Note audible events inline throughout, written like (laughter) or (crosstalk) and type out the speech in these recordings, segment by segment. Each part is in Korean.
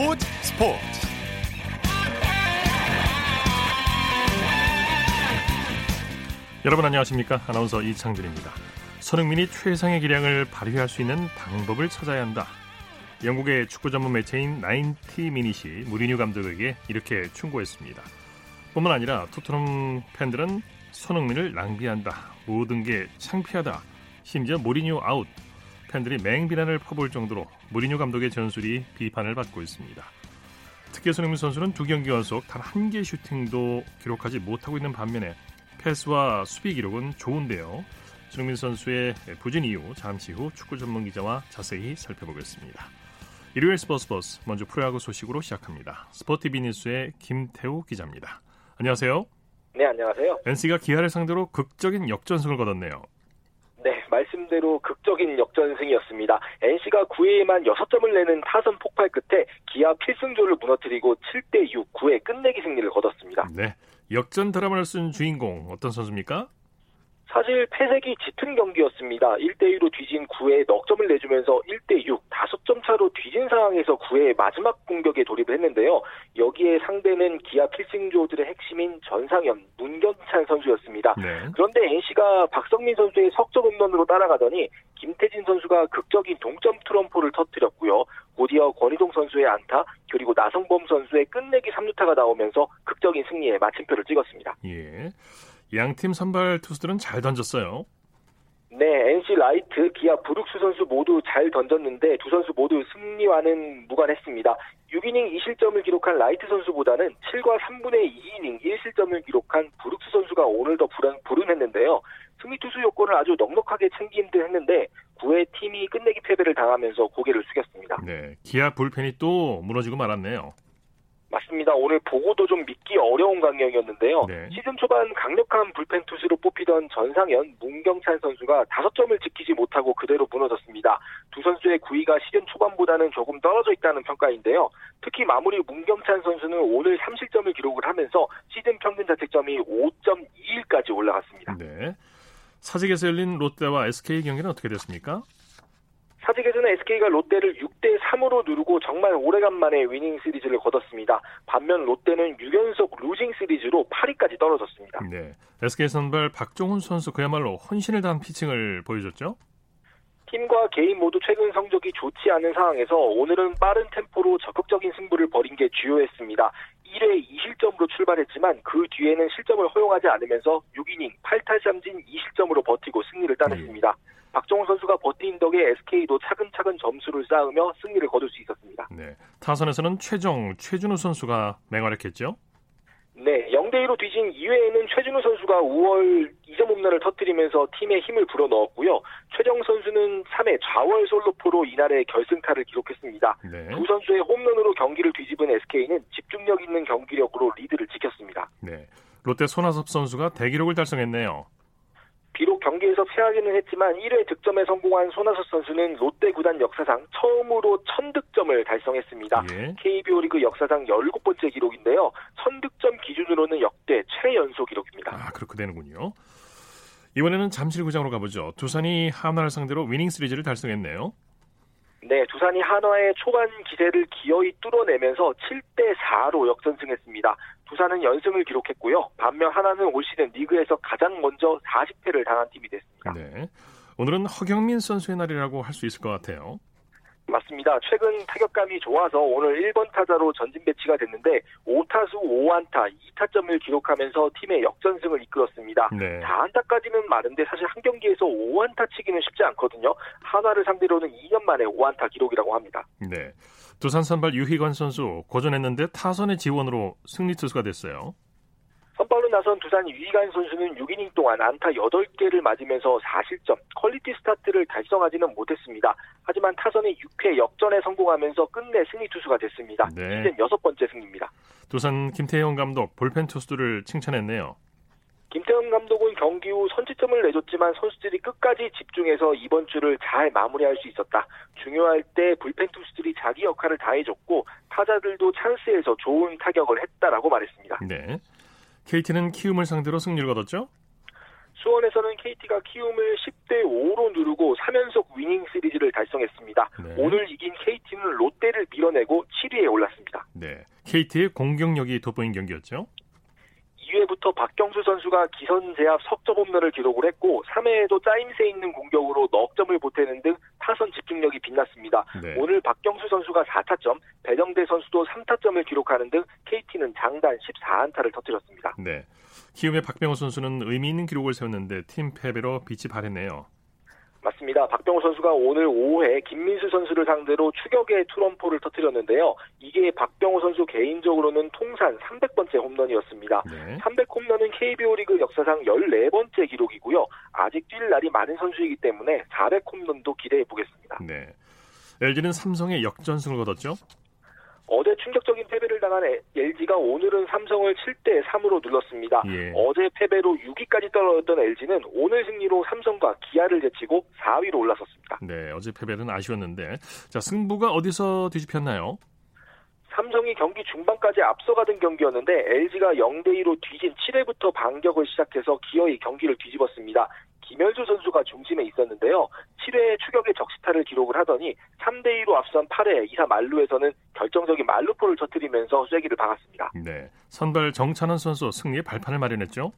스포츠 스포츠. 여러분 안녕하십니까? 아나운서 이창진입니다. 손흥민이 최상의 기량을 발휘할 수 있는 방법을 찾아야 한다. 영국의 축구 전문 매체인 나인티 미닛이 무리뉴 감독에게 이렇게 충고했습니다. 뿐만 아니라 토트넘 팬들은 손흥민을 낭비한다. 모든 게 창피하다. 심지어 무리뉴 아웃 팬들이 맹비난을 퍼부을 정도로 무리뉴 감독의 전술이 비판을 받고 있습니다. 특히 손흥민 선수는 두 경기 연속 단 한 개 슈팅도 기록하지 못하고 있는 반면에 패스와 수비 기록은 좋은데요. 손흥민 선수의 부진 이유 잠시 후 축구 전문 기자와 자세히 살펴보겠습니다. 일요일 스포츠 버스 먼저 프로야구 소식으로 시작합니다. SPOTV 뉴스의 김태우 기자입니다. 안녕하세요. 네, 안녕하세요. NC가 기아를 상대로 극적인 역전승을 거뒀네요. 네, 말씀대로 극적인 역전승이었습니다. NC가 9회에만 6점을 내는 타선 폭발 끝에 기아 필승조를 무너뜨리고 7대6 9회 끝내기 승리를 거뒀습니다. 네, 역전 드라마를 쓴 주인공 어떤 선수입니까? 사실 패색이 짙은 경기였습니다. 1대2로 뒤진 9회에 넉 점을 내주면서 1대6, 5점 차로 뒤진 상황에서 9회 마지막 공격에 돌입을 했는데요. 여기에 상대는 기아 필승조들의 핵심인 전상현, 문경찬 선수였습니다. 네. 그런데 NC가 박성민 선수의 석점 홈런으로 따라가더니 김태진 선수가 극적인 동점 투런포를 터뜨렸고요. 곧이어 권희동 선수의 안타, 그리고 나성범 선수의 끝내기 3루타가 나오면서 극적인 승리에 마침표를 찍었습니다. 예. 양팀 선발 투수들은 잘 던졌어요. 네, NC 라이트, 기아 브룩스 선수 모두 잘 던졌는데 두 선수 모두 승리와는 무관했습니다. 6이닝 2실점을 기록한 라이트 선수보다는 7과 3분의 2이닝 1실점을 기록한 브룩스 선수가 오늘 더 불안, 불운했는데요. 승리 투수 요건을 아주 넉넉하게 챙긴 듯 했는데 9회 팀이 끝내기 패배를 당하면서 고개를 숙였습니다. 네, 기아 불펜이 또 무너지고 말았네요. 맞습니다. 오늘 보고도 좀 믿기 어려운 강경이었는데요. 네. 시즌 초반 강력한 불펜 투수로 뽑히던 전상현, 문경찬 선수가 5점을 지키지 못하고 그대로 무너졌습니다. 두 선수의 구위가 시즌 초반보다는 조금 떨어져 있다는 평가인데요. 특히 마무리 문경찬 선수는 오늘 3실점을 기록을 하면서 시즌 평균 자책점이 5.21까지 올라갔습니다. 네. 사직에서 열린 롯데와 SK 경기는 어떻게 됐습니까? 사직에서는 SK가 롯데를 6대 3으로 누르고 정말 오래간만에 위닝 시리즈를 거뒀습니다. 반면 롯데는 6연속 루징 시리즈로 8위까지 떨어졌습니다. 네. SK 선발 박종훈 선수 그야말로 혼신을 다한 피칭을 보여줬죠? 팀과 개인 모두 최근 성적이 좋지 않은 상황에서 오늘은 빠른 템포로 적극적인 승부를 벌인 게 주요했습니다. 1회 2실점으로 출발했지만 그 뒤에는 실점을 허용하지 않으면서 6이닝 8탈삼진 2실점으로 버티고 승리를 따냈습니다. 네. 박정훈 선수가 버틴 덕에 SK도 차근차근 점수를 쌓으며 승리를 거둘 수 있었습니다. 네. 타선에서는 최정, 최준우 선수가 맹활약했죠? 네, 0대2로 뒤진 2회에는 최준우 선수가 5월 2점 홈런을 터뜨리면서 팀에 힘을 불어넣었고요. 최정 선수는 3회 좌월 솔로포로 이날의 결승타를 기록했습니다. 네. 두 선수의 홈런으로 경기를 뒤집은 SK는 집중력 있는 경기력으로 리드를 지켰습니다. 네, 롯데 손아섭 선수가 대기록을 달성했네요. 비록 경기에서 패하기는 했지만 1회 득점에 성공한 손아섭 선수는 롯데 구단 역사상 처음으로 1000득점을 달성했습니다. 예. KBO 리그 역사상 17번째 기록인데요. 1000득점 기준으로는 역대 최연소 기록입니다. 아, 그렇게 되는군요. 이번에는 잠실구장으로 가보죠. 두산이 하나를 상대로 위닝 시리즈를 달성했네요. 네, 두산이 한화의 초반 기세를 기어이 뚫어내면서 7대 4로 역전승했습니다. 두산은 연승을 기록했고요. 반면 하나는 올 시즌 리그에서 가장 먼저 40패를 당한 팀이 됐습니다. 네. 오늘은 허경민 선수의 날이라고 할 수 있을 것 같아요. 맞습니다. 최근 타격감이 좋아서 오늘 1번 타자로 전진 배치가 됐는데 5타수 5안타 2타점을 기록하면서 팀의 역전승을 이끌었습니다. 네. 4안타까지는 많은데 사실 한 경기에서 5안타 치기는 쉽지 않거든요. 하나를 상대로는 2년 만에 5안타 기록이라고 합니다. 네. 두산 선발 유희관 선수 고전했는데 타선의 지원으로 승리 투수가 됐어요. 선발로 나선 두산 유희관 선수는 6이닝 동안 안타 8개를 맞으면서 4실점, 퀄리티 스타트를 달성하지는 못했습니다. 하지만 타선이 6회 역전에 성공하면서 끝내 승리 투수가 됐습니다. 네. 시즌 여섯 번째 승리입니다. 두산 김태형 감독 불펜 투수들을 칭찬했네요. 김태형 감독은 경기 후 선취점을 내줬지만 선수들이 끝까지 집중해서 이번 주를 잘 마무리할 수 있었다. 중요할 때 불펜 투수들이 자기 역할을 다해줬고 타자들도 찬스에서 좋은 타격을 했다라고 말했습니다. 네. KT는 키움을 상대로 승리를 거뒀죠? 수원에서는 KT가 키움을 10대 5로 누르고 3연속 위닝 시리즈를 달성했습니다. 네. 오늘 이긴 KT는 롯데를 밀어내고 7위에 올랐습니다. 네. KT의 공격력이 돋보인 경기였죠. 2회부터 박경수 선수가 기선 제압 석점 홈런을 기록을 했고 3회에도 짜임새 있는 공격으로 넉 점을 보태는 등 타선 집중력이 빛났습니다. 네. 오늘 박경수 선수가 4타점, 배정대 선수도 3타점을 기록하는 등 KT는 장단 14안타를 터뜨렸습니다. 네. 키움의 박병호 선수는 의미 있는 기록을 세웠는데 팀 패배로 빛이 발했네요. 맞습니다. 박병호 선수가 오늘 오후에 김민수 선수를 상대로 추격의 투런포를 터뜨렸는데요. 이게 박병호 선수 개인적으로는 통산 300번째 홈런이었습니다. 네. 300 홈런은 KBO 리그 역사상 14번째 기록이고요. 아직 뛸 날이 많은 선수이기 때문에 400 홈런도 기대해 보겠습니다. 네. LG는 삼성의 역전승을 거뒀죠? 어제 충격적인 패배를 당한 LG가 오늘은 삼성을 7대 3으로 눌렀습니다. 예. 어제 패배로 6위까지 떨어졌던 LG는 오늘 승리로 삼성과 기아를 제치고 4위로 올라섰습니다. 네, 어제 패배는 아쉬웠는데 자 승부가 어디서 뒤집혔나요? 삼성이 경기 중반까지 앞서가던 경기였는데 LG가 0대 2로 뒤진 7회부터 반격을 시작해서 기어이 경기를 뒤집었습니다. 김현수 선수가 중심에 있었는데요. 7회 추격의 적시타를 기록을 하더니 3대 2로 앞선 8회 2사 말루에서는 결정적인 말루포를 터뜨리면서 쐐기를 박았습니다. 네. 선발 정찬원 선수 승리의 발판을 마련했죠.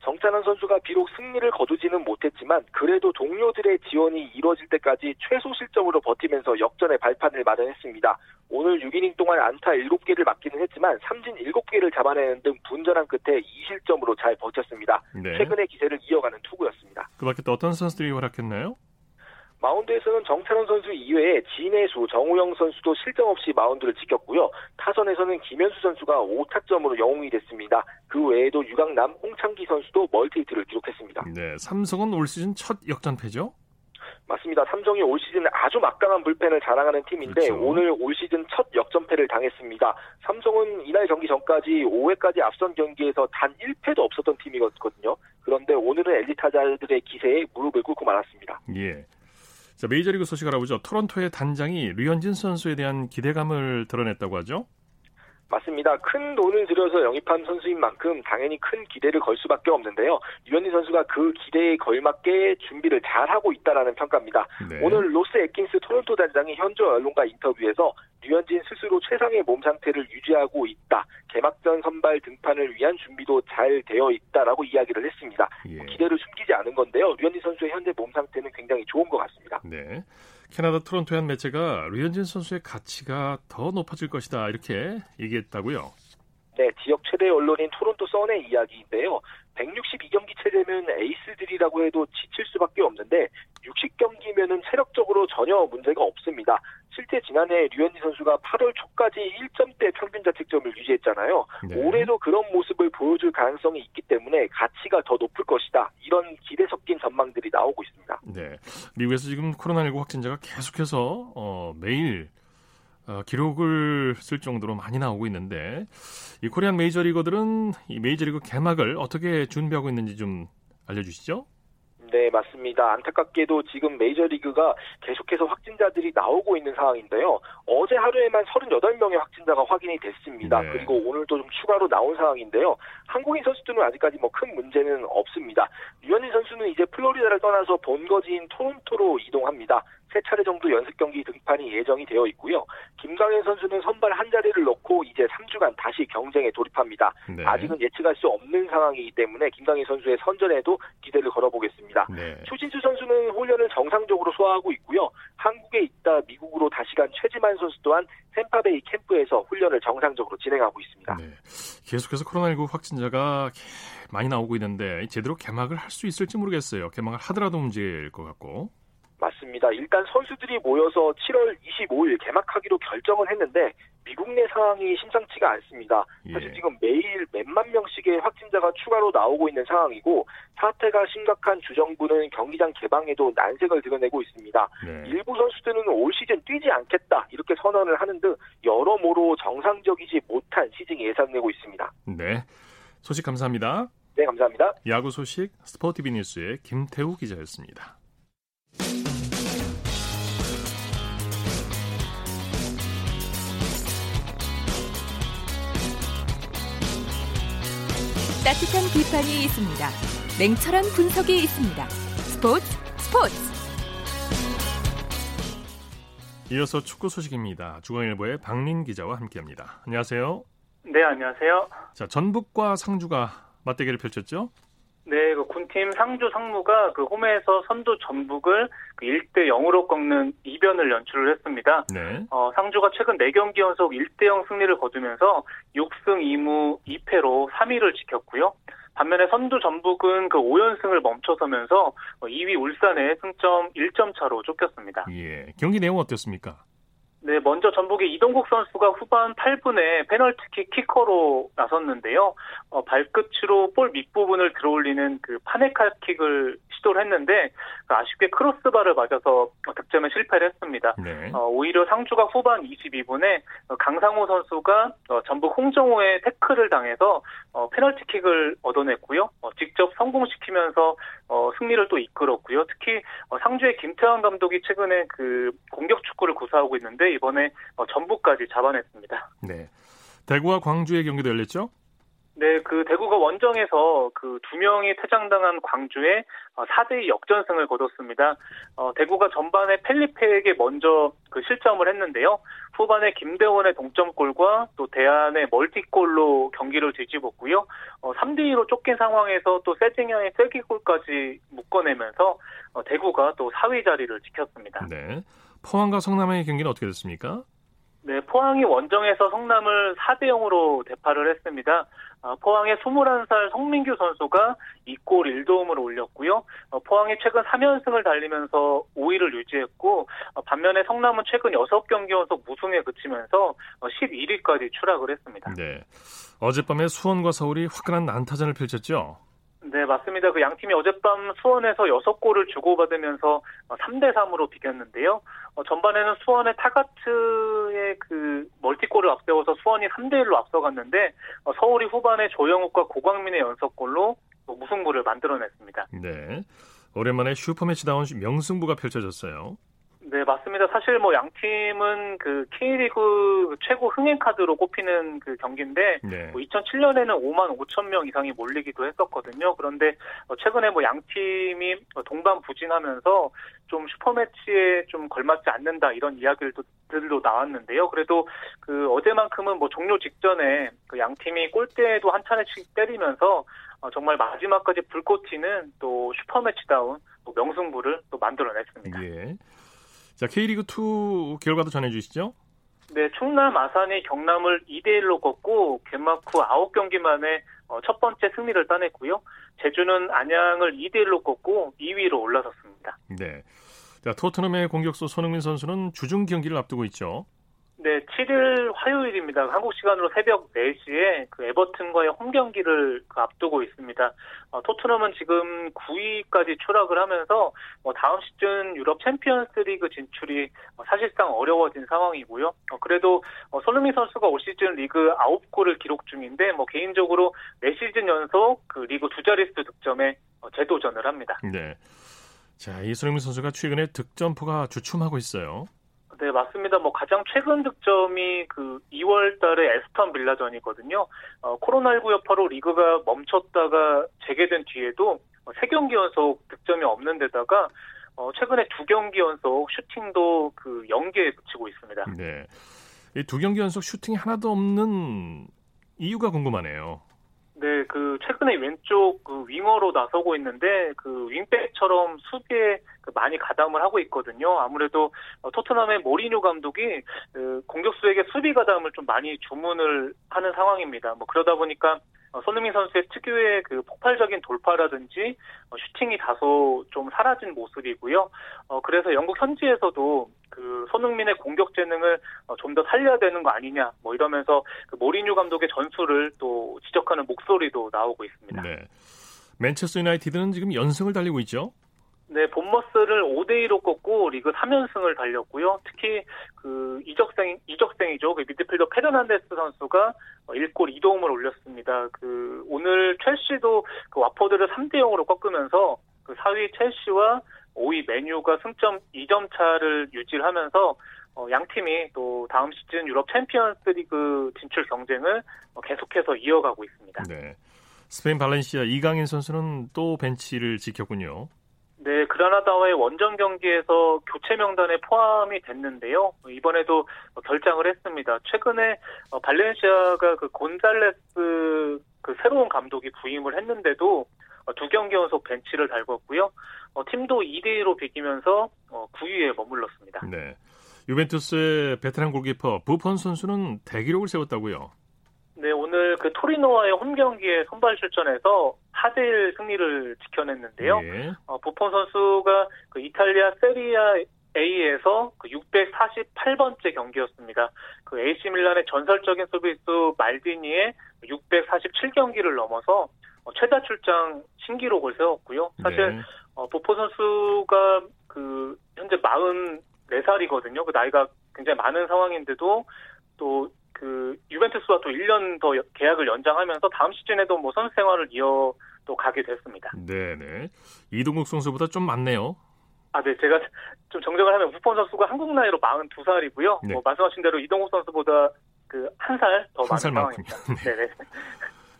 정찬원 선수가 비록 승리를 거두지는 못했지만 그래도 동료들의 지원이 이뤄질 때까지 최소 실점으로 버티면서 역전의 발판을 마련했습니다. 오늘 6이닝 동안 안타 7개를 맞기는 했지만 삼진 7개를 잡아내는 등 분전한 끝에 2실점으로 잘 버텼습니다. 네. 최근의 기세를 이어가는 투구였습니다. 그 밖에 또 어떤 선수들이 활약했나요? 마운드에서는 정찬원 선수 이외에 진해수, 정우영 선수도 실점 없이 마운드를 지켰고요. 타선에서는 김현수 선수가 5타점으로 영웅이 됐습니다. 그 외에도 유강남, 홍창기 선수도 멀티히트를 기록했습니다. 네, 삼성은 올 시즌 첫 역전패죠? 맞습니다. 삼성이 올 시즌 아주 막강한 불펜을 자랑하는 팀인데 그렇죠. 오늘 올 시즌 첫 역전패를 당했습니다. 삼성은 이날 경기 전까지 5회까지 앞선 경기에서 단 1패도 없었던 팀이거든요. 그런데 오늘은 엘리 타자들의 기세에 무릎을 꿇고 말았습니다. 예. 자, 메이저리그 소식 알아보죠. 토론토의 단장이 류현진 선수에 대한 기대감을 드러냈다고 하죠. 맞습니다. 큰 돈을 들여서 영입한 선수인 만큼 당연히 큰 기대를 걸 수밖에 없는데요. 류현진 선수가 그 기대에 걸맞게 준비를 잘하고 있다라는 평가입니다. 네. 오늘 로스 앳킨스 토론토 단장이 현지 언론과 인터뷰에서 류현진 스스로 최상의 몸 상태를 유지하고 있다. 개막전 선발 등판을 위한 준비도 잘 되어 있다라고 이야기를 했습니다. 예. 기대를 숨기지 않은 건데요. 류현진 선수의 현재 몸 상태는 굉장히 좋은 것 같습니다. 네. 캐나다 토론토의 한 매체가 류현진 선수의 가치가 더 높아질 것이다 이렇게 얘기했다고요. 네, 지역 최대 언론인 토론토 선의 이야기인데요. 162경기 체제면 에이스들이라고 해도 지칠 수밖에 없는데 60경기면은 체력적으로 전혀 문제가 없습니다. 실제 지난해 류현진 선수가 8월 초까지 1점대 평균 자책점을 유지했잖아요. 네. 올해도 그런 모습을 보여줄 가능성이 있기 때문에 가치가 더 높을 것이다. 이런 기대 섞인 전망들이 나오고 있습니다. 네, 미국에서 지금 코로나19 확진자가 계속해서 어, 매일 어, 기록을 쓸 정도로 많이 나오고 있는데 이 코리안 메이저리거들은 이 메이저리그 개막을 어떻게 준비하고 있는지 좀 알려주시죠. 네, 맞습니다. 안타깝게도 지금 메이저리그가 계속해서 확진자들이 나오고 있는 상황인데요. 어제 하루에만 38명의 확진자가 확인이 됐습니다. 네. 그리고 오늘도 좀 추가로 나온 상황인데요. 한국인 선수들은 아직까지 뭐 큰 문제는 없습니다. 류현진 선수는 이제 플로리다를 떠나서 본거지인 토론토로 이동합니다. 세 차례 정도 연습 경기 등판이 예정이 되어 있고요. 김광현 선수는 선발 한 자리를 놓고 이제 3주간 다시 경쟁에 돌입합니다. 네. 아직은 예측할 수 없는 상황이기 때문에 김광현 선수의 선전에도 기대를 걸어보겠습니다. 네. 추신수 선수는 훈련을 정상적으로 소화하고 있고요. 한국에 있다 미국으로 다시 간 최지만 선수 또한 탬파베이 캠프에서 훈련을 정상적으로 진행하고 있습니다. 네. 계속해서 코로나19 확진자가 많이 나오고 있는데 제대로 개막을 할 수 있을지 모르겠어요. 개막을 하더라도 문제일 것 같고. 맞습니다. 일단 선수들이 모여서 7월 25일 개막하기로 결정을 했는데 미국 내 상황이 심상치가 않습니다. 사실 예. 지금 매일 몇만 명씩의 확진자가 추가로 나오고 있는 상황이고 사태가 심각한 주정부는 경기장 개방에도 난색을 드러내고 있습니다. 네. 일부 선수들은 올 시즌 뛰지 않겠다 이렇게 선언을 하는 등 여러모로 정상적이지 못한 시즌이 예상되고 있습니다. 네, 소식 감사합니다. 네, 감사합니다. 야구 소식 스포티비 뉴스의 김태우 기자였습니다. 따뜻한 비판이 있습니다. 냉철한 분석이 있습니다. 스포츠 스포츠. 이어서 축구 소식입니다. 중앙일보의 박민 기자와 함께합니다. 안녕하세요. 네, 안녕하세요. 자, 전북과 상주가 맞대결을 펼쳤죠? 네, 그 군팀 상주 상무가 그 홈에서 선두 전북을 그 1대 0으로 꺾는 이변을 연출을 했습니다. 네. 어, 상주가 최근 4경기 연속 1대 0 승리를 거두면서 6승 2무 2패로 3위를 지켰고요. 반면에 선두 전북은 그 5연승을 멈춰서면서 2위 울산에 승점 1점 차로 쫓겼습니다. 예. 경기 내용 어땠습니까? 네, 먼저 전북의 이동국 선수가 후반 8분에 페널티킥 키커로 나섰는데요. 어, 발끝으로 볼 밑부분을 들어올리는 그 파네칼 킥을 시도를 했는데 그 아쉽게 크로스바를 맞아서 득점에 실패를 했습니다. 네. 어, 오히려 상주가 후반 22분에 강상호 선수가 어, 전북 홍정호의 태클을 당해서 어, 페널티킥을 얻어냈고요. 어, 직접 성공시키면서 어, 승리를 또 이끌었고요. 특히 어, 상주의 김태환 감독이 최근에 그 공격 축구를 구사하고 있는데 이번에 어, 전북까지 잡아냈습니다. 네. 대구와 광주의 경기도 열렸죠? 네, 그 대구가 원정에서 그 두 명이 퇴장당한 광주에 4대2 역전승을 거뒀습니다. 어, 대구가 전반에 펠리페에게 먼저 그 실점을 했는데요. 후반에 김대원의 동점골과 또 대안의 멀티골로 경기를 뒤집었고요. 어, 3대2로 쫓긴 상황에서 또 세징야의 쐐기골까지 묶어내면서 어, 대구가 또 4위 자리를 지켰습니다. 네. 포항과 성남의 경기는 어떻게 됐습니까? 네, 포항이 원정에서 성남을 4대 0으로 대파를 했습니다. 어, 포항의 21살 성민규 선수가 2골 1도움을 올렸고요. 어, 포항이 최근 3연승을 달리면서 5위를 유지했고 어, 반면에 성남은 최근 6경기 연속 무승에 그치면서 11위까지 추락을 했습니다. 네. 어젯밤에 수원과 서울이 화끈한 난타전을 펼쳤죠? 네, 맞습니다. 그 양 팀이 어젯밤 수원에서 6골을 주고받으면서 3대 3으로 비겼는데요. 어, 전반에는 수원의 타가트의 그 멀티골을 앞세워서 수원이 3대 1로 앞서갔는데 어, 서울이 후반에 조영욱과 고광민의 연속골로 무승부를 만들어냈습니다. 네. 오랜만에 슈퍼매치다운 명승부가 펼쳐졌어요. 네, 맞습니다. 사실 뭐 양 팀은 그 K리그 최고 흥행 카드로 꼽히는 그 경기인데 네. 뭐 2007년에는 5만 5천 명 이상이 몰리기도 했었거든요. 그런데 어, 최근에 뭐 양 팀이 동반 부진하면서 좀 슈퍼매치에 좀 걸맞지 않는다 이런 이야기들도 들도 나왔는데요. 그래도 그 어제만큼은 뭐 종료 직전에 그 양 팀이 골대에도 한 차례씩 때리면서 어, 정말 마지막까지 불꽃 튀는 또 슈퍼매치다운 또 명승부를 또 만들어냈습니다. 예. 자, K리그 2 결과도 전해 주시죠. 네, 충남 아산이 경남을 2대 1로 꺾고 개막 후 9경기 만에 어, 첫 번째 승리를 따냈고요. 제주는 안양을 2대 1로 꺾고 2위로 올라섰습니다. 네. 자, 토트넘의 공격수 손흥민 선수는 주중 경기를 앞두고 있죠. 네, 7일 화요일입니다. 한국 시간으로 새벽 4시에 그 에버튼과의 홈 경기를 그 앞두고 있습니다. 어, 토트넘은 지금 9위까지 추락을 하면서 뭐 다음 시즌 유럽 챔피언스 리그 진출이 어, 사실상 어려워진 상황이고요. 어, 그래도 어, 손흥민 선수가 올 시즌 리그 9골을 기록 중인데 뭐 개인적으로 4시즌 연속 그 리그 두 자릿수 득점에 어, 재도전을 합니다. 네. 자, 이 손흥민 선수가 최근에 득점포가 주춤하고 있어요. 네, 맞습니다. 뭐 가장 최근 득점이 그 2월 달에 애스턴 빌라전이거든요. 어, 코로나19 여파로 리그가 멈췄다가 재개된 뒤에도 어, 3경기 연속 득점이 없는 데다가 어, 최근에 두 경기 연속 슈팅도 그 연계에 그치고 있습니다. 네. 이 두 경기 연속 슈팅이 하나도 없는 이유가 궁금하네요. 네, 그 최근에 왼쪽 그 윙어로 나서고 있는데 그 윙백처럼 수비에 그 많이 가담을 하고 있거든요. 아무래도 어, 토트넘의 모리뉴 감독이 그 공격수에게 수비 가담을 좀 많이 주문을 하는 상황입니다. 뭐 그러다 보니까 어, 손흥민 선수의 특유의 그 폭발적인 돌파라든지 어, 슈팅이 다소 좀 사라진 모습이고요. 어, 그래서 영국 현지에서도 그 손흥민의 공격 재능을 어, 좀더 살려야 되는 거 아니냐, 뭐 이러면서 그 모리뉴 감독의 전술을 또 지적하는 목소리도 나오고 있습니다. 네. 맨체스터 유나이티드는 지금 연승을 달리고 있죠. 네, 본머스를 5대2로 꺾고 리그 3연승을 달렸고요. 특히 그 이적생, 이적생이죠. 그 미드필더 페르난데스 선수가 1골 2도움을 올렸습니다. 그 오늘 첼시도 그 왓포드를 3대0으로 꺾으면서 그 4위 첼시와 5위 맨유가 승점 2점 차를 유지하면서 어, 양 팀이 또 다음 시즌 유럽 챔피언스 리그 진출 경쟁을 어, 계속해서 이어가고 있습니다. 네. 스페인 발렌시아 이강인 선수는 또 벤치를 지켰군요. 네, 그라나다와의 원정 경기에서 교체 명단에 포함이 됐는데요. 이번에도 결장을 했습니다. 최근에 어, 발렌시아가 그 곤잘레스 그 새로운 감독이 부임을 했는데도 어, 두 경기 연속 벤치를 달궜고요. 어, 팀도 2대2로 비기면서 9위에 머물렀습니다. 네. 유벤투스의 베테랑 골키퍼 부폰 선수는 대기록을 세웠다고요. 네, 오늘 그 토리노와의 홈 경기에 선발 출전해서 4대1 승리를 지켜냈는데요. 예. 어, 부폰 선수가 그 이탈리아 세리아 A에서 그 648번째 경기였습니다. 그 AC 밀란의 전설적인 수비수 말디니의 647경기를 넘어서 어, 최다 출장 신기록을 세웠고요. 사실 네. 어, 부폰 선수가 그 현재 44살이거든요. 그 나이가 굉장히 많은 상황인데도 또 그 유벤투스와 또 1년 더 계약을 연장하면서 다음 시즌에도 뭐 선수 생활을 이어 또 가게 됐습니다. 네네. 이동국 선수보다 좀 많네요. 아, 네. 제가 좀 정정을 하면 부폰 선수가 한국 나이로 42살이고요. 네. 뭐 말씀하신 대로 이동국 선수보다 그 한 살 더 많은 상황입니다. (laughs) 네. 네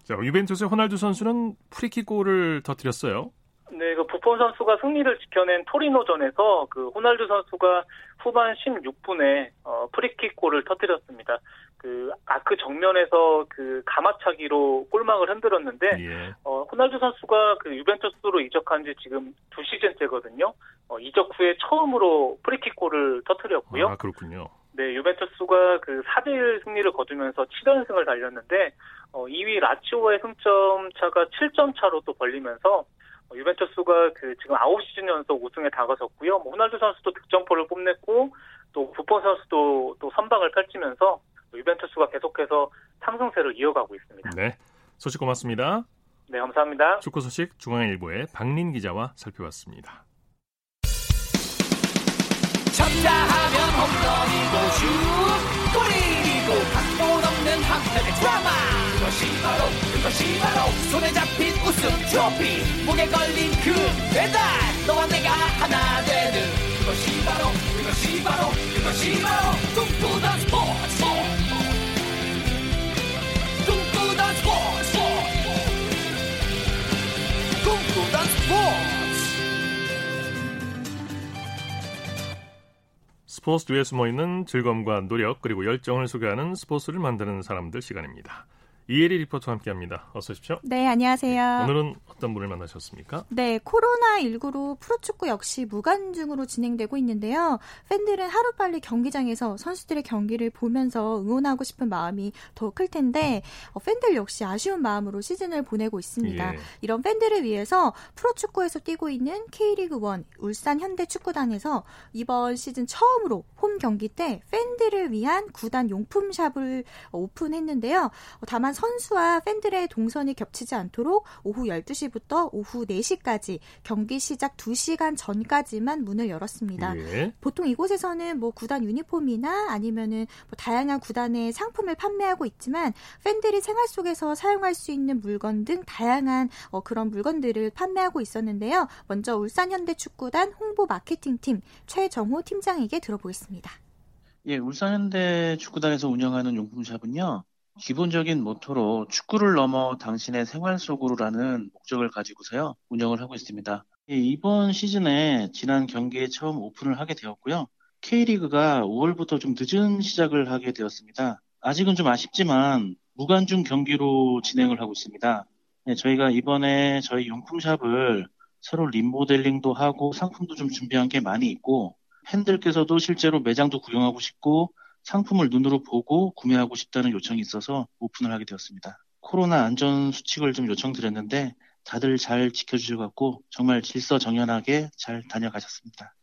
자, 유벤투스의 호날두 선수는 프리킥 골을 터뜨렸어요. 네, 그 부폰 선수가 승리를 지켜낸 토리노전에서 그 호날두 선수가 후반 16분에 어, 프리킥 골을 터뜨렸습니다. 그 아크 정면에서 그 감아차기로 골망을 흔들었는데 예. 어, 호날두 선수가 그 유벤투스로 이적한 지 지금 두 시즌째거든요. 어, 이적 후에 처음으로 프리킥 골을 터뜨렸고요. 아, 그렇군요. 네, 유벤투스가 그 4대1 승리를 거두면서 7연승을 달렸는데 어, 2위 라치오의 승점 차가 7점 차로 또 벌리면서 어, 유벤투스가 그 지금 9시즌 연속 우승에 다가섰고요. 뭐 호날두 선수도 득점포를 뽐냈고 또 부폰 선수도 또 선방을 펼치면서 유벤투스가 계속해서 상승세를 이어가고 있습니다. 네. 소식 고맙습니다. 네, 감사합니다. 축구 소식 중앙일보의 박린 기자와 살펴봤습니다. 쳤다 하면 홈런이고 슛 골이고 각본 없는 한편의 드라마 그것이 바로 그것이 바로 손에 잡힌 우승 트로피. 목에 걸린 그 배달. 너와 내가 하나 되는 그것이 바로 그것이 바로 그것이 바로 꿈꾸던 스포츠. 스포츠 뒤에 숨어있는 즐거움과 노력 그리고 열정을 소개하는 스포츠를 만드는 사람들 시간입니다. 이혜리 리포터와 함께합니다. 어서 오십시오. 네, 안녕하세요. 오늘은 어떤 분을 만나셨습니까? 네, 코로나19로 프로축구 역시 무관중으로 진행되고 있는데요. 팬들은 하루빨리 경기장에서 선수들의 경기를 보면서 응원하고 싶은 마음이 더 클 텐데 어, 팬들 역시 아쉬운 마음으로 시즌을 보내고 있습니다. 예. 이런 팬들을 위해서 프로축구에서 뛰고 있는 K리그1 울산 현대축구단에서 이번 시즌 처음으로 홈 경기 때 팬들을 위한 구단 용품샵을 오픈했는데요. 어, 다만 선수와 팬들의 동선이 겹치지 않도록 오후 12시부터 오후 4시까지 경기 시작 2시간 전까지만 문을 열었습니다. 예. 보통 이곳에서는 뭐 구단 유니폼이나 아니면은 뭐 다양한 구단의 상품을 판매하고 있지만 팬들이 생활 속에서 사용할 수 있는 물건 등 다양한 어, 그런 물건들을 판매하고 있었는데요. 먼저 울산 현대축구단 홍보 마케팅팀 최정호 팀장에게 들어보겠습니다. 예, 울산 현대 축구단에서 운영하는 용품샵은요. 기본적인 모토로 축구를 넘어 당신의 생활 속으로라는 목적을 가지고서요, 운영을 하고 있습니다. 예, 이번 시즌에 지난 경기에 처음 오픈을 하게 되었고요. K리그가 5월부터 좀 늦은 시작을 하게 되었습니다. 아직은 좀 아쉽지만 무관중 경기로 진행을 하고 있습니다. 네, 저희가 이번에 저희 용품샵을 새로 리모델링도 하고 상품도 좀 준비한 게 많이 있고 팬들께서도 실제로 매장도 구경하고 싶고 상품을 눈으로 보고 구매하고 싶다는 요청이 있어서 오픈을 하게 되었습니다. 코로나 안전 수칙을 좀 요청드렸는데 다들 잘 지켜주셔갖고 정말 질서정연하게 잘 다녀가셨습니다.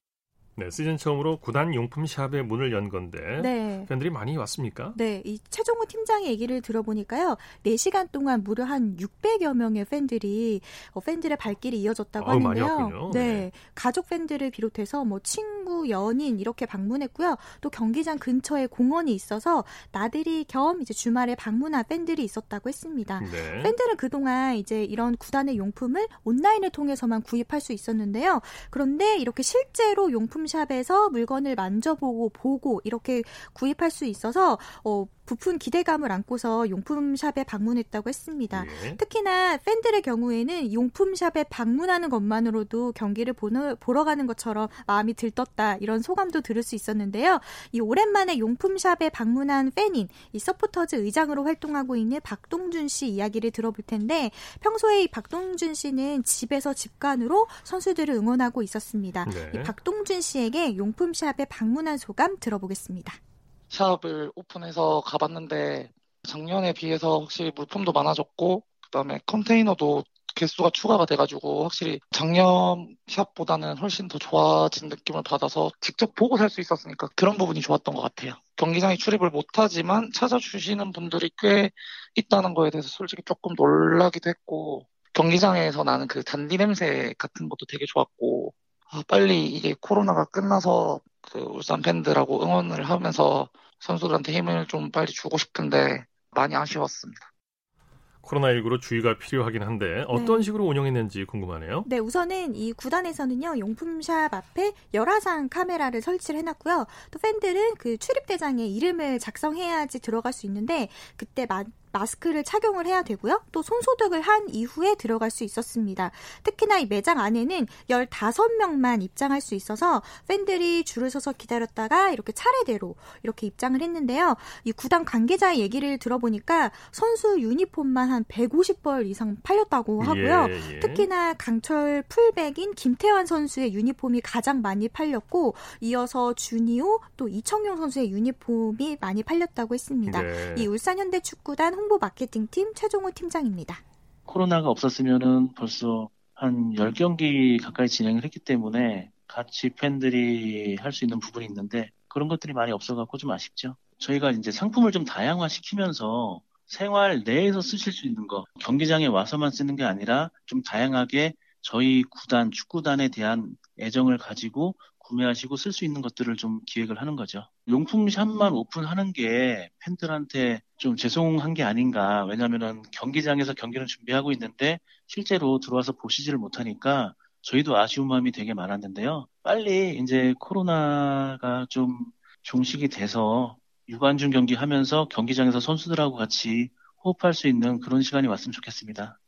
네, 시즌 처음으로 구단 용품 샵의 문을 연 건데 네. 팬들이 많이 왔습니까? 네, 이 최종호 팀장의 얘기를 들어보니까요. 4시간 동안 무려 한 600여 명의 팬들이 어, 팬들의 발길이 이어졌다고 어, 하는데요. 네. 네. 가족 팬들을 비롯해서 뭐 친구, 연인 이렇게 방문했고요. 또 경기장 근처에 공원이 있어서 나들이 겸 이제 주말에 방문한 팬들이 있었다고 했습니다. 네. 팬들은 그동안 이제 이런 구단의 용품을 온라인을 통해서만 구입할 수 있었는데요. 그런데 이렇게 실제로 용품 샵에서 물건을 만져보고 보고 이렇게 구입할 수 있어서 어, 부푼 기대감을 안고서 용품샵에 방문했다고 했습니다. 예. 특히나 팬들의 경우에는 용품샵에 방문하는 것만으로도 경기를 보러, 보러 가는 것처럼 마음이 들떴다 이런 소감도 들을 수 있었는데요. 이 오랜만에 용품샵에 방문한 팬인 이 서포터즈 의장으로 활동하고 있는 박동준 씨 이야기를 들어볼 텐데 평소에 이 박동준 씨는 집에서 집관으로 선수들을 응원하고 있었습니다. 네. 이 박동준 씨에게 용품샵에 방문한 소감 들어보겠습니다. 샵을 오픈해서 가봤는데 작년에 비해서 확실히 물품도 많아졌고 그다음에 컨테이너도 개수가 추가가 돼가지고 확실히 작년 샵보다는 훨씬 더 좋아진 느낌을 받아서 직접 보고 살 수 있었으니까 그런 부분이 좋았던 것 같아요. 경기장에 출입을 못하지만 찾아주시는 분들이 꽤 있다는 거에 대해서 솔직히 조금 놀라기도 했고 경기장에서 나는 그 잔디 냄새 같은 것도 되게 좋았고 아, 빨리 이게 코로나가 끝나서 그 울산 팬들하고 응원을 하면서 선수들한테 힘을 좀 빨리 주고 싶은데 많이 아쉬웠습니다. 코로나19로 주의가 필요하긴 한데 어떤 네. 식으로 운영했는지 궁금하네요. 네, 우선은 이 구단에서는요, 용품샵 앞에 열화상 카메라를 설치를 해놨고요. 또 팬들은 그 출입대장에 이름을 작성해야지 들어갈 수 있는데, 그때 마, 마스크를 착용을 해야 되고요. 또 손소독을 한 이후에 들어갈 수 있었습니다. 특히나 이 매장 안에는 15명만 입장할 수 있어서 팬들이 줄을 서서 기다렸다가 이렇게 차례대로 이렇게 입장을 했는데요. 이 구단 관계자의 얘기를 들어보니까 선수 유니폼만 한 150벌 이상 팔렸다고 하고요. 예, 예. 특히나 강철 풀백인 김태환 선수의 유니폼이 가장 많이 팔렸고 이어서 준이호 또 이청용 선수의 유니폼이 많이 팔렸다고 했습니다. 네. 이 울산 현대축구단 홍보 마케팅팀 최종호 팀장입니다. 코로나가 없었으면은 벌써 한 10경기 가까이 진행을 했기 때문에 같이 팬들이 할 수 있는 부분이 있는데 그런 것들이 많이 없어갖고 좀 아쉽죠. 저희가 이제 상품을 좀 다양화시키면서 생활 내에서 쓰실 수 있는 거, 경기장에 와서만 쓰는 게 아니라 좀 다양하게 저희 구단, 축구단에 대한 애정을 가지고 구매하시고 쓸 수 있는 것들을 좀 기획을 하는 거죠. 용품샵만 오픈하는 게 팬들한테 좀 죄송한 게 아닌가. 왜냐면은 경기장에서 경기를 준비하고 있는데 실제로 들어와서 보시지를 못하니까 저희도 아쉬운 마음이 되게 많았는데요. 빨리 이제 코로나가 좀 종식이 돼서 유관중 경기 하면서 경기장에서 선수들하고 같이 호흡할 수 있는 그런 시간이 왔으면 좋겠습니다.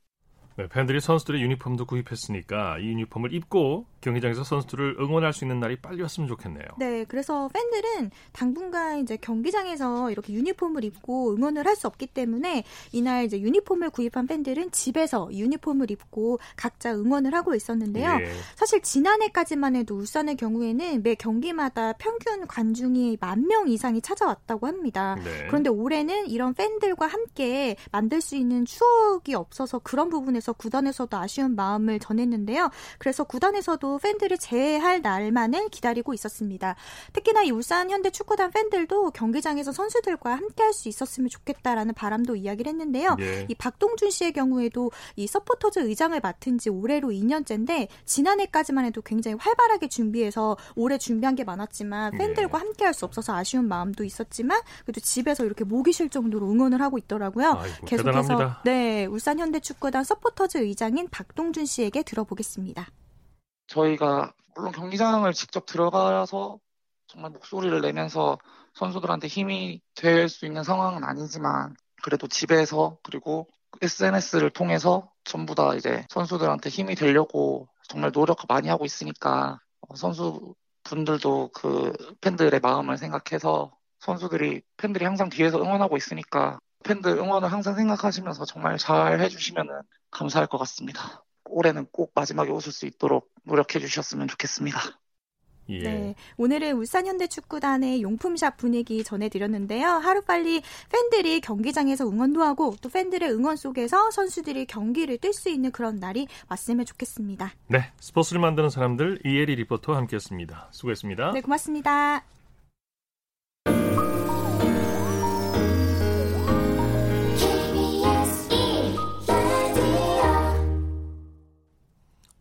네, 팬들이 선수들의 유니폼도 구입했으니까 이 유니폼을 입고 경기장에서 선수들을 응원할 수 있는 날이 빨리 왔으면 좋겠네요. 네, 그래서 팬들은 당분간 이제 경기장에서 이렇게 유니폼을 입고 응원을 할 수 없기 때문에 이날 이제 유니폼을 구입한 팬들은 집에서 유니폼을 입고 각자 응원을 하고 있었는데요. 예. 사실 지난해까지만 해도 울산의 경우에는 매 경기마다 평균 관중이 만 명 이상이 찾아왔다고 합니다. 네. 그런데 올해는 이런 팬들과 함께 만들 수 있는 추억이 없어서 그런 부분에서 구단에서도 아쉬운 마음을 전했는데요. 그래서 구단에서도 팬들을 재회할 날만을 기다리고 있었습니다. 특히나 이 울산 현대 축구단 팬들도 경기장에서 선수들과 함께 할 수 있었으면 좋겠다라는 바람도 이야기를 했는데요. 예. 이 박동준 씨의 경우에도 이 서포터즈 의장을 맡은 지 올해로 2년째인데 지난해까지만 해도 굉장히 활발하게 준비해서 올해 준비한 게 많았지만 팬들과 함께 할 수 없어서 아쉬운 마음도 있었지만 그래도 집에서 이렇게 목이 쉴 정도로 응원을 하고 있더라고요. 아이고, 계속해서 대단합니다. 네 울산 현대 축구단 서포터 즈 의장인 박동준 씨에게 들어보겠습니다. 저희가 물론 경기장을 직접 들어가서 정말 목소리를 내면서 선수들한테 힘이 될 수 있는 상황은 아니지만 그래도 집에서 그리고 SNS를 통해서 전부 다 이제 선수들한테 힘이 되려고 정말 노력 많이 하고 있으니까 어, 선수분들도 그 팬들의 마음을 생각해서 선수들이 팬들이 항상 뒤에서 응원하고 있으니까 팬들 응원을 항상 생각하시면서 정말 잘 해주시면 감사할 것 같습니다. 올해는 꼭 마지막에 웃을 수 있도록 노력해 주셨으면 좋겠습니다. 예. 네, 오늘은 울산 현대 축구단의 용품샵 분위기 전해드렸는데요. 하루빨리 팬들이 경기장에서 응원도 하고 또 팬들의 응원 속에서 선수들이 경기를 뛸 수 있는 그런 날이 왔으면 좋겠습니다. 네, 스포츠를 만드는 사람들 이혜리 리포터와 함께했습니다. 수고했습니다. 네, 고맙습니다.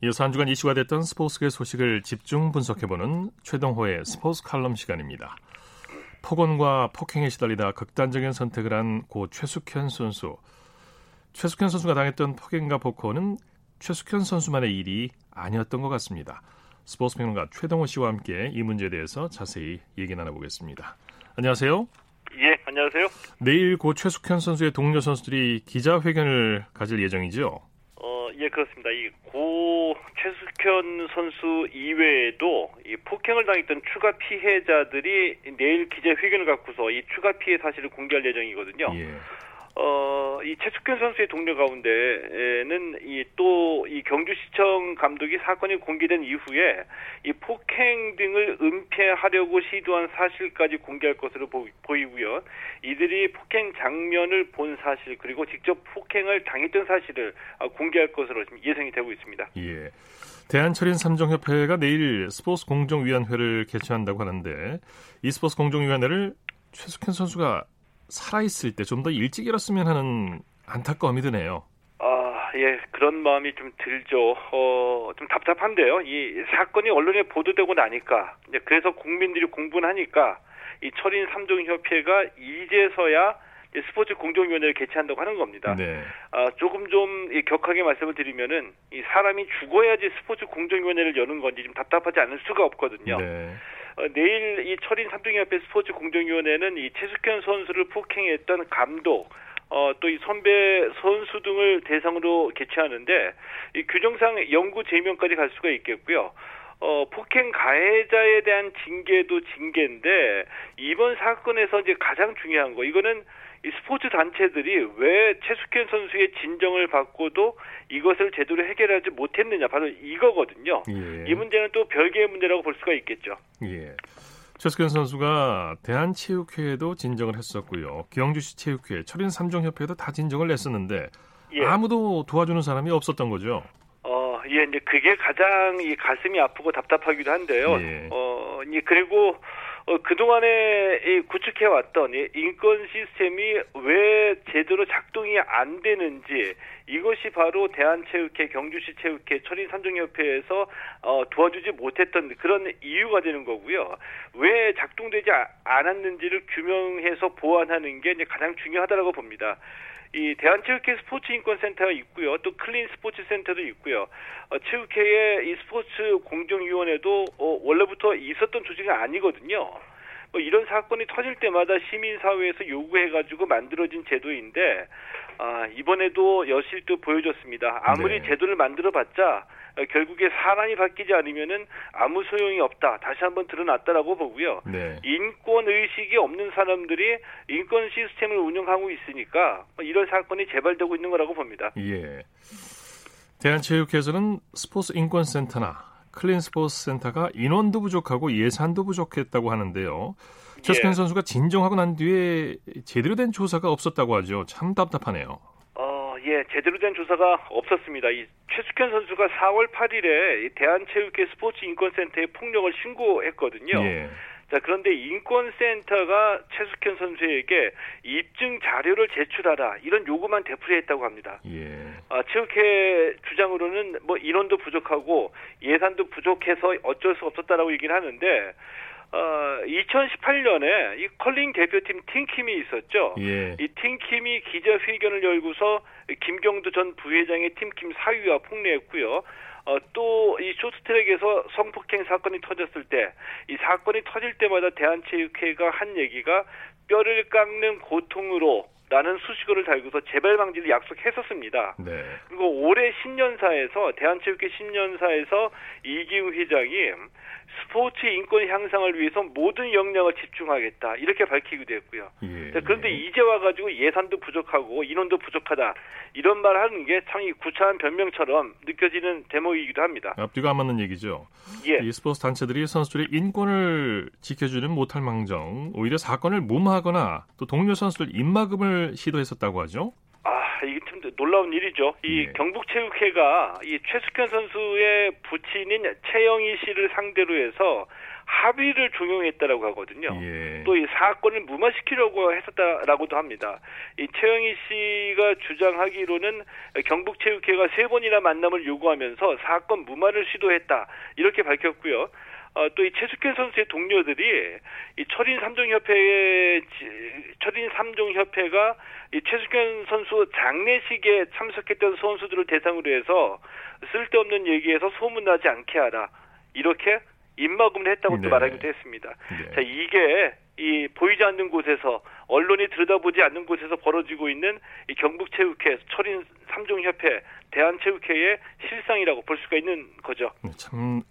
이어서 한 주간 이슈가 됐던 스포츠계 소식을 집중 분석해보는 최동호의 스포츠 칼럼 시간입니다. 폭언과 폭행에 시달리다 극단적인 선택을 한 고 최숙현 선수. 최숙현 선수가 당했던 폭행과 폭언은 최숙현 선수만의 일이 아니었던 것 같습니다. 스포츠 평론가 최동호 씨와 함께 이 문제에 대해서 자세히 얘기 나눠보겠습니다. 안녕하세요. 예, 안녕하세요. 내일 고 최숙현 선수의 동료 선수들이 기자회견을 가질 예정이죠. 어, 예, 그렇습니다. 이 고 최숙현 선수 이외에도 이 폭행을 당했던 추가 피해자들이 내일 기자회견을 갖고서 이 추가 피해 사실을 공개할 예정이거든요. 예. 어, 이 최숙현 선수의 동료 가운데는 이 또 이 경주시청 감독이 사건이 공개된 이후에 이 폭행 등을 은폐하려고 시도한 사실까지 공개할 것으로 보, 보이고요. 이들이 폭행 장면을 본 사실 그리고 직접 폭행을 당했던 사실을 어, 공개할 것으로 예상이 되고 있습니다. 예. 대한철인 삼종협회가 내일 스포츠 공정위원회를 개최한다고 하는데 이 스포츠 공정위원회를 최숙현 선수가 살아있을 때 좀 더 일찍 일었으면 하는 안타까움이 드네요. 아, 예, 그런 마음이 좀 들죠. 어, 좀 답답한데요. 이 사건이 언론에 보도되고 나니까, 이제 그래서 국민들이 공분하니까, 이 철인 삼종협회가 이제서야 스포츠 공정위원회를 개최한다고 하는 겁니다. 네. 아, 조금 좀 격하게 말씀을 드리면은, 이 사람이 죽어야지 스포츠 공정위원회를 여는 건지 좀 답답하지 않을 수가 없거든요. 네. 어, 내일 이 철인 삼종협회 스포츠 공정위원회는 이 최숙현 선수를 폭행했던 감독, 어, 또 이 선배 선수 등을 대상으로 개최하는데 이 규정상 영구 제명까지 갈 수가 있겠고요. 어, 폭행 가해자에 대한 징계도 징계인데 이번 사건에서 이제 가장 중요한 거 이거는 이 스포츠 단체들이 왜 최숙현 선수의 진정을 받고도 이것을 제대로 해결하지 못했느냐 바로 이거거든요. 예. 이 문제는 또 별개의 문제라고 볼 수가 있겠죠. 예. 최숙현 선수가 대한체육회에도 진정을 했었고요. 기영주시 체육회, 철인 삼종협회도 다 진정을 냈었는데 예. 아무도 도와주는 사람이 없었던 거죠. 어, 예, 이제 그게 가장 이 가슴이 아프고 답답하기도 한데요. 예. 어, 이 그리고 어, 그동안에 이 구축해왔던 이 인권 시스템이 왜 제대로 작동이 안 되는지 이것이 바로 대한체육회, 경주시 체육회, 철인 삼종협회에서 어, 도와주지 못했던 그런 이유가 되는 거고요. 왜 작동되지 아- 않았는지를 규명해서 보완하는 게 이제 가장 중요하다고 봅니다. 이 대한체육회 스포츠인권센터가 있고요. 또 클린 스포츠센터도 있고요. 어, 체육회의 이 스포츠 공정위원회도 어, 원래부터 있었던 조직이 아니거든요. 뭐 이런 사건이 터질 때마다 시민사회에서 요구해가지고 만들어진 제도인데 아, 이번에도 여실 또 보여줬습니다. 아무리 네. 제도를 만들어봤자 어, 결국에 사람이 바뀌지 않으면은 아무 소용이 없다. 다시 한번 드러났다라고 보고요. 네. 인권 의식이 없는 사람들이 인권 시스템을 운영하고 있으니까 이런 사건이 재발되고 있는 거라고 봅니다. 예. 대한체육회에서는 스포츠 인권센터나 클린 스포츠 센터가 인원도 부족하고 예산도 부족했다고 하는데요. 최숙현 예. 선수가 진정하고 난 뒤에 제대로 된 조사가 없었다고 하죠. 참 답답하네요. 어, 예, 제대로 된 조사가 없었습니다. 이 최숙현 선수가 4월 8일에 대한체육회 스포츠 인권센터에 폭력을 신고했거든요. 예. 자, 그런데 인권센터가 최숙현 선수에게 입증 자료를 제출하라 이런 요구만 되풀이했다고 합니다. 예. 아, 체육회 주장으로는 뭐 인원도 부족하고 예산도 부족해서 어쩔 수 없었다라고 얘기를 하는데 어, 2018년에 이 컬링 대표팀 팀킴이 있었죠. 예. 이 팀킴이 기자회견을 열고서 김경두 전 부회장의 팀킴 사위와 폭로했고요. 어, 또 이 쇼트트랙에서 성폭행 사건이 터졌을 때 이 사건이 터질 때마다 대한체육회가 한 얘기가 뼈를 깎는 고통으로 라는 수식어를 달고서 재발 방지를 약속했었습니다. 네. 그리고 올해 신년사에서 대한체육회 신년사에서 이기우 회장이 스포츠 인권 향상을 위해서 모든 역량을 집중하겠다 이렇게 밝히기도 했고요. 예. 자, 그런데 이제 와가지고 예산도 부족하고 인원도 부족하다 이런 말 하는 게 참 이 구차한 변명처럼 느껴지는 대목이기도 합니다. 앞뒤가 안 맞는 얘기죠. 예. 이 스포츠 단체들이 선수들의 인권을 지켜주는 못할 망정 오히려 사건을 무마하거나 또 동료 선수들 입막음을 시도했었다고 하죠. 아, 이게 참 놀라운 일이죠. 이 예. 경북체육회가 이 최숙현 선수의 부친인 최영희 씨를 상대로 해서 합의를 종용했다라고 하거든요. 예. 또이 사건을 무마시키려고 했었다라고도 합니다. 이 최영희 씨가 주장하기로는 경북체육회가 세 번이나 만남을 요구하면서 사건 무마를 시도했다 이렇게 밝혔고요. 어, 또 이 최숙현 선수의 동료들이 이 철인 삼종협회의 지- 철인 삼종협회가 이 최숙현 선수 장례식에 참석했던 선수들을 대상으로 해서 쓸데없는 얘기에서 소문나지 않게 하라 이렇게 입막음을 했다고 네. 또 말하기도 했습니다. 네. 자 이게 이 보이지 않는 곳에서 언론이 들여다보지 않는 곳에서 벌어지고 있는 이 경북체육회, 철인 삼종협회, 대한체육회의 실상이라고 볼 수가 있는 거죠. 네, 참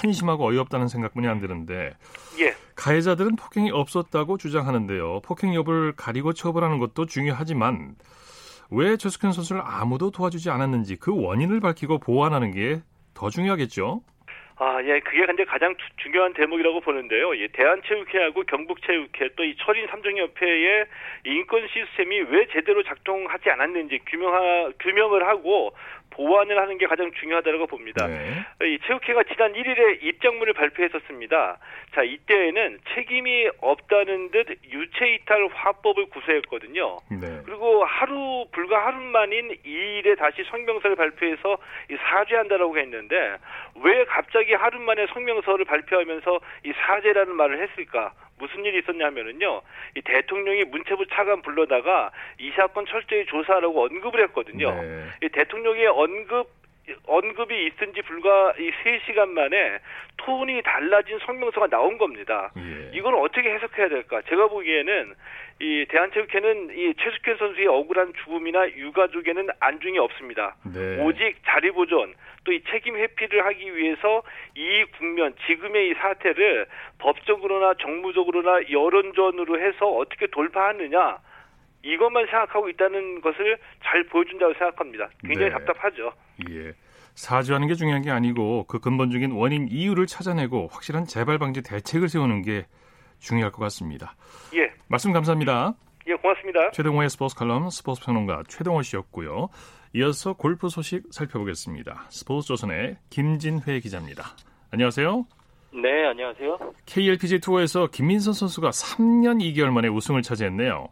한심하고 어이없다는 생각뿐이 안 드는데 예. 가해자들은 폭행이 없었다고 주장하는데요. 폭행 여부를 가리고 처벌하는 것도 중요하지만 왜 최숙현 선수를 아무도 도와주지 않았는지 그 원인을 밝히고 보완하는 게 더 중요하겠죠. 아, 예, 그게 근데 가장 주, 중요한 대목이라고 보는데요. 예, 대한체육회하고 경북체육회 또 이 철인 삼종협회의 인권 시스템이 왜 제대로 작동하지 않았는지 규명하, 규명을 하고 보완을 하는 게 가장 중요하다고 봅니다. 네. 이 체육회가 지난 1일에 입장문을 발표했었습니다. 자, 이때에는 책임이 없다는 듯 유체이탈 화법을 구사했거든요. 네. 그리고 하루 불과 하루 만인 2일에 다시 성명서를 발표해서 이 사죄한다라고 했는데 왜 갑자기 하루 만에 성명서를 발표하면서 이 사죄라는 말을 했을까? 무슨 일이 있었냐면은요, 이 대통령이 문체부 차관 불러다가 이 사건 철저히 조사하라고 언급을 했거든요. 네. 이 대통령의 언급 언급이 있은 지 불과 이 3시간 만에 톤이 달라진 성명서가 나온 겁니다. 예. 이걸 어떻게 해석해야 될까? 제가 보기에는 이 대한체육회는 이 최숙현 선수의 억울한 죽음이나 유가족에는 안중이 없습니다. 네. 오직 자리 보존 또 이 책임 회피를 하기 위해서 이 국면 지금의 이 사태를 법적으로나 정무적으로나 여론전으로 해서 어떻게 돌파하느냐 이것만 생각하고 있다는 것을 잘 보여준다고 생각합니다. 굉장히 네. 답답하죠. 예. 사죄하는 게 중요한 게 아니고 그 근본적인 원인 이유를 찾아내고 확실한 재발 방지 대책을 세우는 게 중요할 것 같습니다. 예, 말씀 감사합니다. 예, 고맙습니다. 최동호의 스포츠 칼럼 스포츠 평론가 최동호 씨였고요. 이어서 골프 소식 살펴보겠습니다. 스포츠 조선의 김진회 기자입니다. 안녕하세요. 네, 안녕하세요. KLPGA 투어에서 김민선 선수가 3년 2개월 만에 우승을 차지했네요.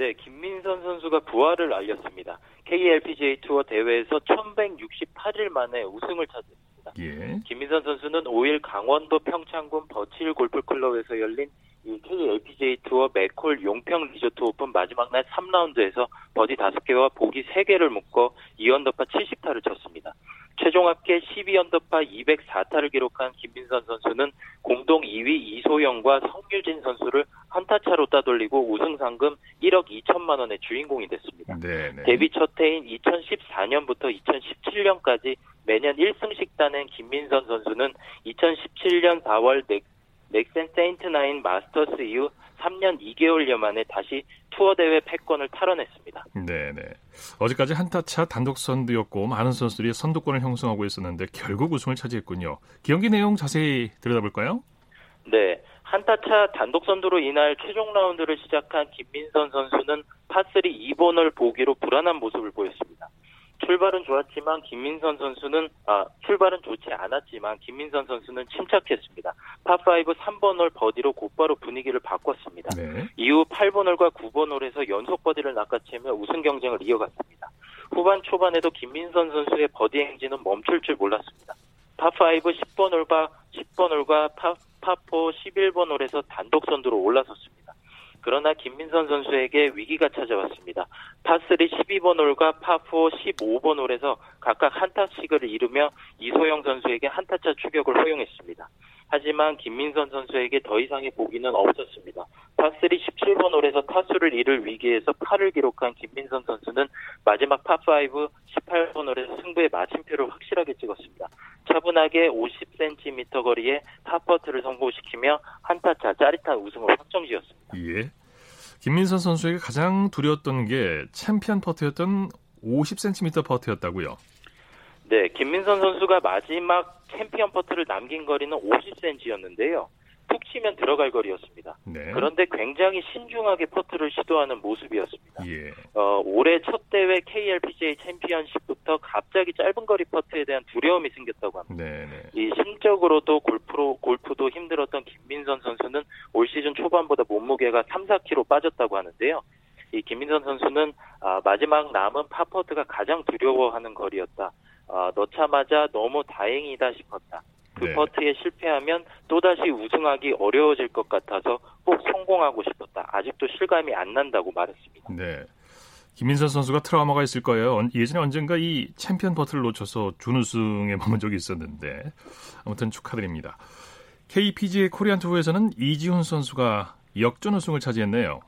네, 김민선 선수가 부활을 알렸습니다. KLPGA 투어 대회에서 1168일 만에 우승을 차지했습니다. 예. 김민선 선수는 5일 강원도 평창군 버치힐 골프클럽에서 열린 이 KLPGA 투어 맥콜 용평 리조트 오픈 마지막 날 3라운드에서 버디 5개와 보기 3개를 묶어 2언더파 70타를 쳤습니다. 최종 합계 12언더파 204타를 기록한 김민선 선수는 공동 2위 이소영과 성유진 선수를 한타 차로 따돌리고 우승 상금 1억 2천만 원의 주인공이 됐습니다. 네, 네. 데뷔 첫 해인 2014년부터 2017년까지 매년 1승씩 따낸 김민선 선수는 2017년 4월 넥, 넥센 세인트나인 마스터스 이후 3년 2개월여 만에 다시 투어 대회 패권을 탈환했습니다. 네, 네. 어제까지 한타차 단독 선두였고 많은 선수들이 선두권을 형성하고 있었는데 결국 우승을 차지했군요. 경기 내용 자세히 들여다볼까요? 네. 한타차 단독 선두로 이날 최종 라운드를 시작한 김민선 선수는 파3 2번을 보기로 불안한 모습을 보였습니다. 출발은 좋았지만 김민선 선수는 아 출발은 좋지 않았지만 김민선 선수는 침착했습니다. 파5 3번 홀 버디로 곧바로 분위기를 바꿨습니다. 네. 이후 8번 홀과 9번 홀에서 연속 버디를 낚아채며 우승 경쟁을 이어갔습니다. 후반 초반에도 김민선 선수의 버디 행진은 멈출 줄 몰랐습니다. 파5 10번 홀과 10번 홀과 파, 파4 11번 홀에서 단독 선두로 올라섰습니다. 그러나 김민선 선수에게 위기가 찾아왔습니다. 파3 12번 홀과 파4 15번 홀에서 각각 한타씩을 잃으며 이소영 선수에게 한타차 추격을 허용했습니다. 하지만 김민선 선수에게 더 이상의 보기는 없었습니다. 파3 17번 홀에서 타수를 잃을 위기에서 파를 기록한 김민선 선수는 마지막 파5 18번 홀에서 승부의 마침표를 확실하게 찍었습니다. 차분하게 50cm 거리에 파퍼트를 성공시키며 한타차 짜릿한 우승을 확정지었습니다. 예. 김민선 선수에게 가장 두려웠던 게 챔피언 퍼트였던 50cm 퍼트였다고요. 네, 김민선 선수가 마지막 챔피언 퍼트를 남긴 거리는 50cm였는데요. 툭 치면 들어갈 거리였습니다. 네. 그런데 굉장히 신중하게 퍼트를 시도하는 모습이었습니다. 예. 어, 올해 첫 대회 KLPGA 챔피언십부터 갑자기 짧은 거리 퍼트에 대한 두려움이 생겼다고 합니다. 네, 네. 이 심적으로도 골프로 골프도 힘들었던 김민선 선수는 올 시즌 초반보다 몸무게가 3, 4kg 빠졌다고 하는데요. 이 김민선 선수는 아, 마지막 남은 파퍼트가 가장 두려워하는 거리였다. 아, 넣자마자 너무 다행이다 싶었다. 그 네. 퍼트에 실패하면 또다시 우승하기 어려워질 것 같아서 꼭 성공하고 싶었다. 아직도 실감이 안 난다고 말했습니다. 네. 김민선 선수가 트라우마가 있을 거예요. 언- 예전에 언젠가 이 챔피언 퍼트를 놓쳐서 준우승에 (laughs) 머문 적이 있었는데 아무튼 축하드립니다. KPGA 코리안 투어에서는 이지훈 선수가 역전 우승을 차지했네요.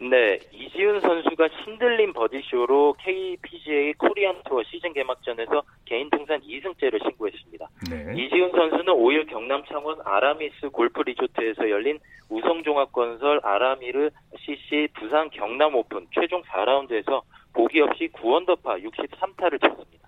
네, 이지훈 선수가 신들린 버디쇼로 KPGA 코리안 투어 시즌 개막전에서 개인 통산 2승째를 신고했습니다. 네. 이지훈 선수는 5일 경남 창원 아라미르 골프 리조트에서 열린 우성종합건설 아라미르 CC 부산 경남 오픈 최종 4라운드에서 보기 없이 9언더파 63타를 쳤습니다.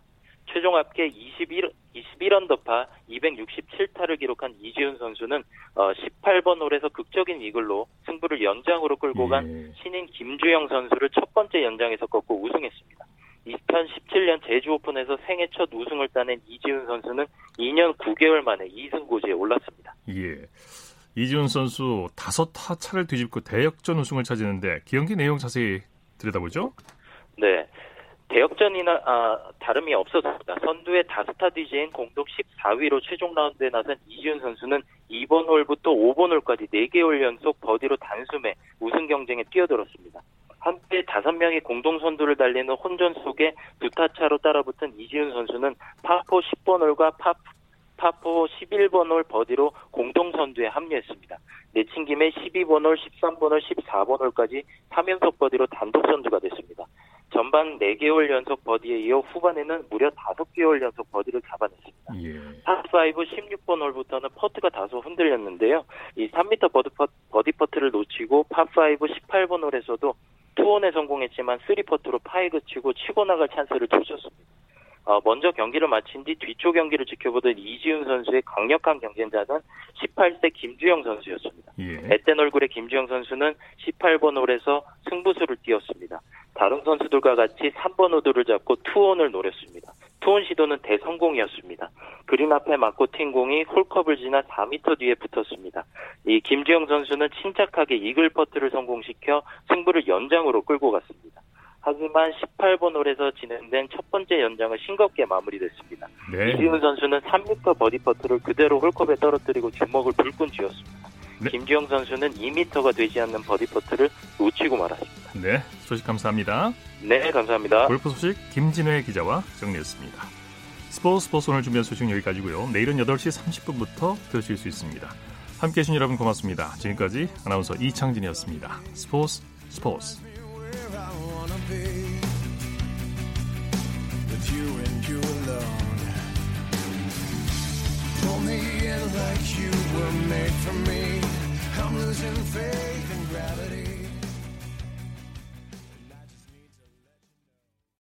최종 합계 21, 21언더파 267타를 기록한 이지훈 선수는 어, 18번 홀에서 극적인 이글로 승부를 연장으로 끌고 간 예. 신인 김주영 선수를 첫 번째 연장에서 꺾고 우승했습니다. 2017년 제주 오픈에서 생애 첫 우승을 따낸 이지훈 선수는 2년 9개월 만에 2승 고지에 올랐습니다. 예. 이지훈 선수 다섯 타 차를 뒤집고 대역전 우승을 차지했는데 경기 내용 자세히 들여다보죠? 네. 대역전이나 아, 다름이 없었습니다. 선두의 다스타 DJ인 공동 14위로 최종 라운드에 나선 이지훈 선수는 2번 홀부터 5번 홀까지 4개 홀 연속 버디로 단숨에 우승 경쟁에 뛰어들었습니다. 한때 5명이 공동 선두를 달리는 혼전 속에 두 타 차로 따라붙은 이지훈 선수는 파4 10번 홀과 파, 파4 11번 홀 버디로 공동 선두에 합류했습니다. 내친 김에 12번 홀, 13번 홀, 14번 홀까지 3연속 버디로 단독 선두가 됐습니다. 전반 4개 홀 연속 버디에 이어 후반에는 무려 5개 홀 연속 버디를 잡아냈습니다. 예. 파5 16번 홀부터는 퍼트가 다소 흔들렸는데요. 이 3m 버디, 퍼, 버디 퍼트를 놓치고 파5 18번 홀에서도 투온에 성공했지만 3퍼트로 파에 그치고 치고 나갈 찬스를 놓쳤습니다. 어, 먼저 경기를 마친 뒤 뒤쪽 경기를 지켜보던 이지훈 선수의 강력한 경쟁자는 18세 김주형 선수였습니다. 예. 앳된 얼굴의 김주형 선수는 18번 홀에서 승부수를 띄웠습니다. 다른 선수들과 같이 3번 우드를 잡고 투온을 노렸습니다. 투온 시도는 대성공이었습니다. 그린 앞에 맞고 튄 공이 홀컵을 지나 4m 뒤에 붙었습니다. 이 김주형 선수는 침착하게 이글 퍼트를 성공시켜 승부를 연장으로 끌고 갔습니다. 하지만 18번 홀에서 진행된 첫 번째 연장은 싱겁게 마무리됐습니다. 네. 이지훈 선수는 3m 버디 퍼트를 그대로 홀컵에 떨어뜨리고 주먹을 불끈 쥐었습니다. 네. 김주형 선수는 2m가 되지 않는 버디 퍼트를 놓치고 말았습니다. 네, 소식 감사합니다. 네, 감사합니다. 골프 소식 김진회 기자와 정리했습니다. 스포츠 스포츠 오늘 준비한 소식 여기까지고요. 내일은 8시 30분부터 들으실 수 있습니다. 함께해 주신 여러분 고맙습니다. 지금까지 아나운서 이창진이었습니다. 스포츠 스포츠 like you were made for me. losing faith